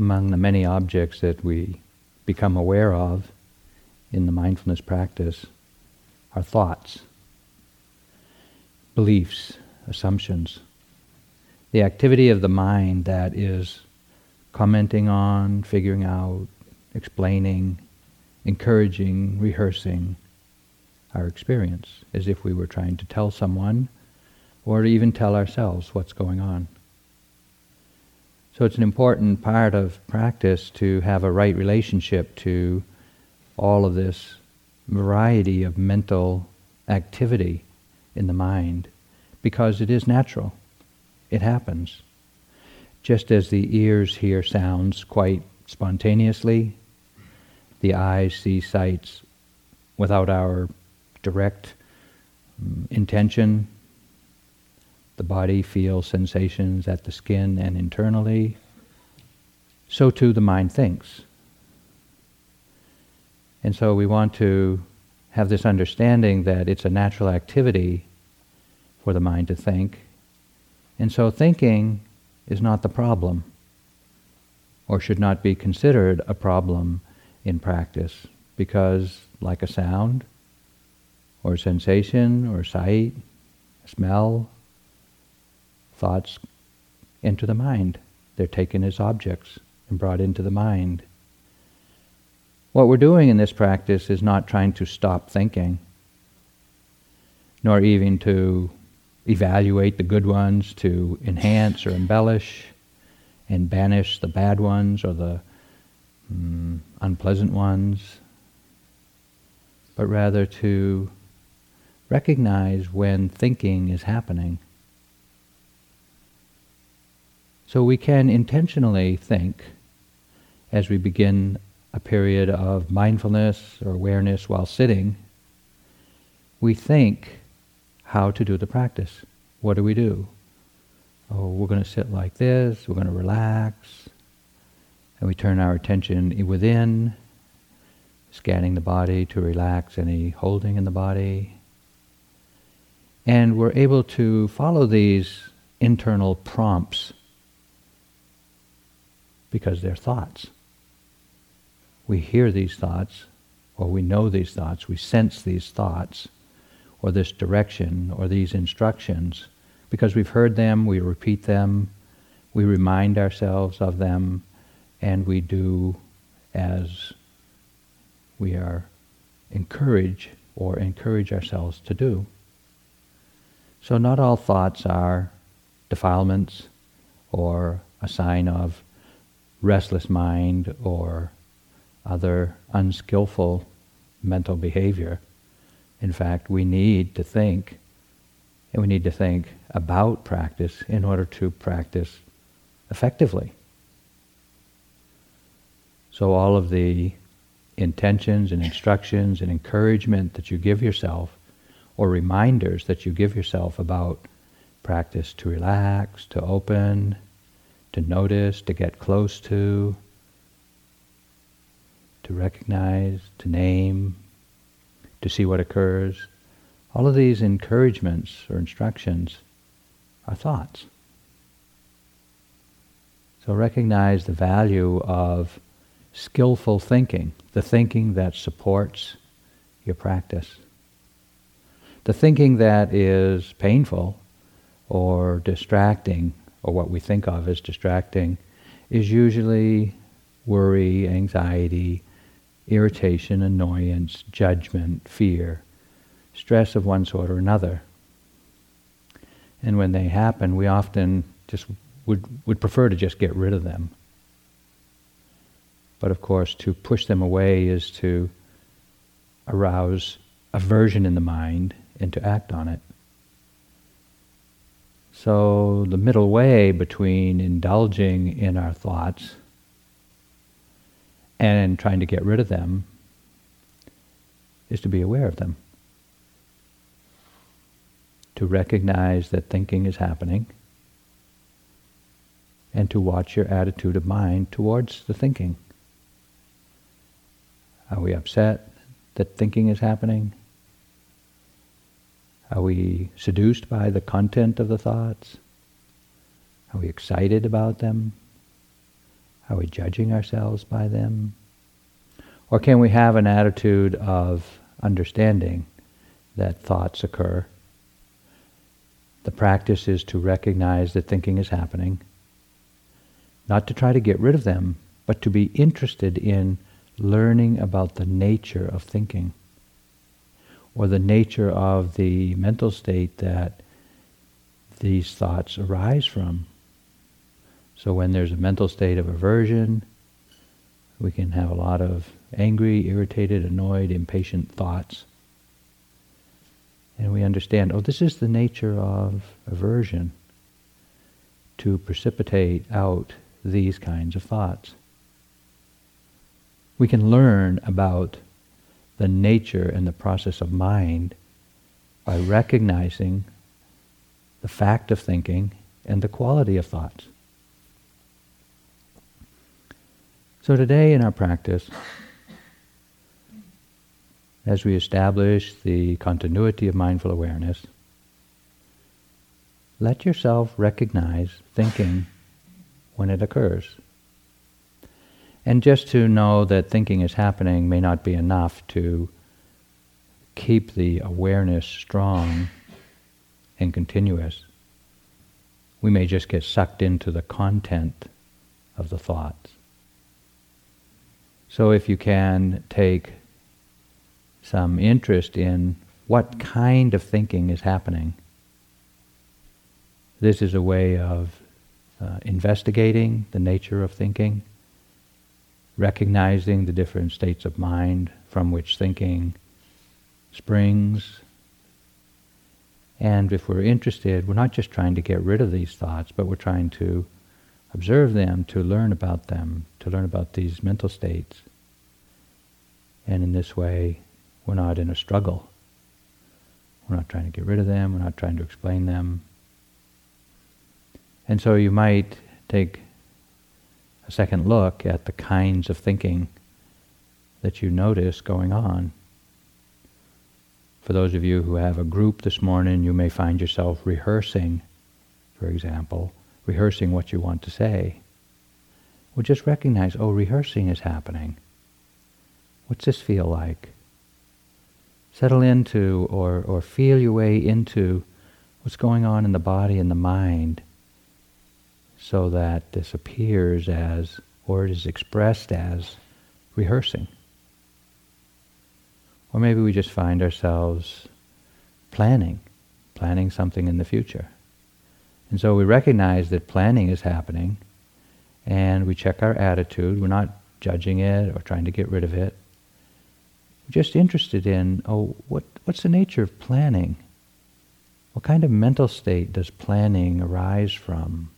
among the many objects that we become aware of in the mindfulness practice are thoughts, beliefs, assumptions. The activity of the mind that is commenting on, figuring out, explaining, encouraging, rehearsing our experience as if we were trying to tell someone or even tell ourselves what's going on. So it's an important part of practice to have a right relationship to all of this variety of mental activity in the mind because it is natural. It happens. Just as the ears hear sounds quite spontaneously, the eyes see sights without our direct um, intention, the body feels sensations at the skin and internally, so too the mind thinks. And so we want to have this understanding that it's a natural activity for the mind to think. And so thinking is not the problem, or should not be considered a problem in practice, because like a sound, or sensation, or sight, smell, thoughts enter the mind. They're taken as objects and brought into the mind. What we're doing in this practice is not trying to stop thinking, nor even to evaluate the good ones, to enhance or embellish and banish the bad ones or the mm, unpleasant ones, but rather to recognize when thinking is happening. So we can intentionally think as we begin a period of mindfulness or awareness while sitting. We think how to do the practice. What do we do? Oh, we're going to sit like this, we're going to relax, and we turn our attention within, scanning the body to relax any holding in the body. And we're able to follow these internal prompts because they're thoughts. We hear these thoughts, or we know these thoughts, we sense these thoughts or this direction or these instructions because we've heard them, we repeat them, we remind ourselves of them, and we do as we are encouraged or encourage ourselves to do. So not all thoughts are defilements or a sign of restless mind or other unskillful mental behavior. In fact, we need to think, and we need to think about practice in order to practice effectively. So all of the intentions and instructions and encouragement that you give yourself, or reminders that you give yourself about practice to relax, to open, to notice, to get close to, to recognize, to name, to see what occurs. All of these encouragements or instructions are thoughts. So recognize the value of skillful thinking, the thinking that supports your practice. The thinking that is painful or distracting, or what we think of as distracting, is usually worry, anxiety, irritation, annoyance, judgment, fear, stress of one sort or another. And when they happen, we often just would, would prefer to just get rid of them. But of course, to push them away is to arouse aversion in the mind and to act on it. So the middle way between indulging in our thoughts and trying to get rid of them is to be aware of them. To recognize that thinking is happening and to watch your attitude of mind towards the thinking. Are we upset that thinking is happening? Are we seduced by the content of the thoughts? Are we excited about them? Are we judging ourselves by them? Or can we have an attitude of understanding that thoughts occur? The practice is to recognize that thinking is happening, not to try to get rid of them, but to be interested in learning about the nature of thinking or the nature of the mental state that these thoughts arise from. So when there's a mental state of aversion, we can have a lot of angry, irritated, annoyed, impatient thoughts. And we understand, oh, this is the nature of aversion to precipitate out these kinds of thoughts. We can learn about the nature and the process of mind by recognizing the fact of thinking and the quality of thoughts. So today in our practice, as we establish the continuity of mindful awareness, let yourself recognize thinking when it occurs. And just to know that thinking is happening may not be enough to keep the awareness strong and continuous. We may just get sucked into the content of the thoughts. So if you can take some interest in what kind of thinking is happening, this is a way of uh, investigating the nature of thinking recognizing the different states of mind from which thinking springs. And if we're interested, we're not just trying to get rid of these thoughts, but we're trying to observe them, to learn about them, to learn about these mental states. And in this way, we're not in a struggle. We're not trying to get rid of them, we're not trying to explain them. And so you might take second look at the kinds of thinking that you notice going on. For those of you who have a group this morning, you may find yourself rehearsing, for example, rehearsing what you want to say. Well, just recognize, oh, rehearsing is happening. What's this feel like? Settle into or, or feel your way into what's going on in the body and the mind so that this appears as, or it is expressed as, rehearsing. Or maybe we just find ourselves planning, planning something in the future. And so we recognize that planning is happening, and we check our attitude. We're not judging it or trying to get rid of it. We're just interested in, oh, what, what's the nature of planning? What kind of mental state does planning arise from?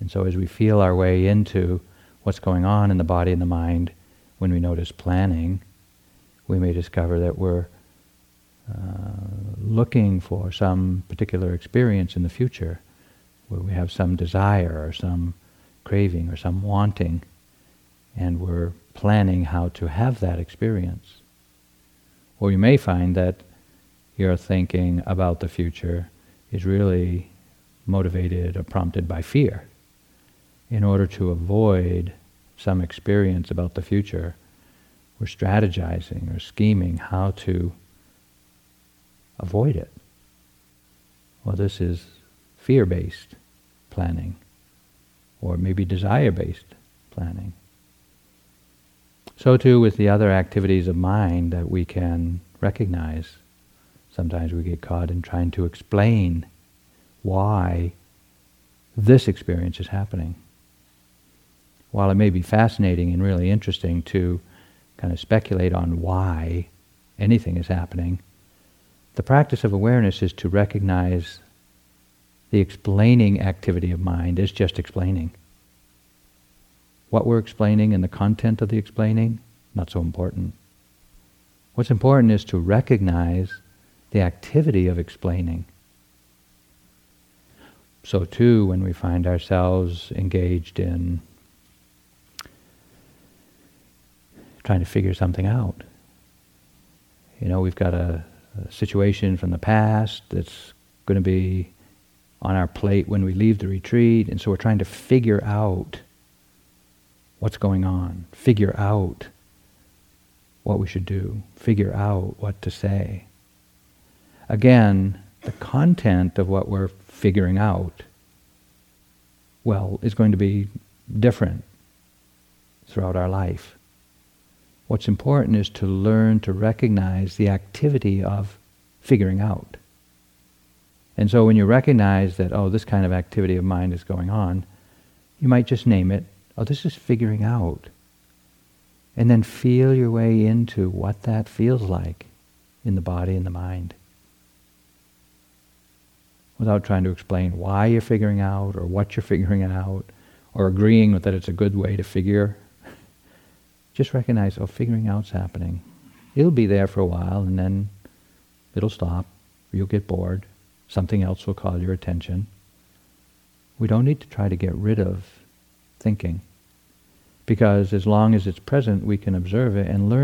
And so as we feel our way into what's going on in the body and the mind, when we notice planning, we may discover that we're uh, looking for some particular experience in the future, where we have some desire or some craving or some wanting, and we're planning how to have that experience. Or you may find that your thinking about the future is really motivated or prompted by fear in order to avoid some experience about the future, we're strategizing or scheming how to avoid it. Well, this is fear based planning, or maybe desire based planning. So, too, with the other activities of mind that we can recognize. Sometimes we get caught in trying to explain why this experience is happening while it may be fascinating and really interesting to kind of speculate on why anything is happening, the practice of awareness is to recognize the explaining activity of mind as just explaining. What we're explaining and the content of the explaining, not so important. What's important is to recognize the activity of explaining. So too, when we find ourselves engaged in trying to figure something out. You know, we've got a, a situation from the past that's going to be on our plate when we leave the retreat, and so we're trying to figure out what's going on, figure out what we should do, figure out what to say. Again, the content of what we're figuring out, well, is going to be different throughout our life. What's important is to learn to recognize the activity of figuring out. And so when you recognize that, oh, this kind of activity of mind is going on, you might just name it, oh, this is figuring out. And then feel your way into what that feels like in the body and the mind. Without trying to explain why you're figuring out or what you're figuring out or agreeing that it's a good way to figure. Just recognize, oh, figuring out's happening. It'll be there for a while and then it'll stop. You'll get bored. Something else will call your attention. We don't need to try to get rid of thinking. Because as long as it's present, we can observe it and learn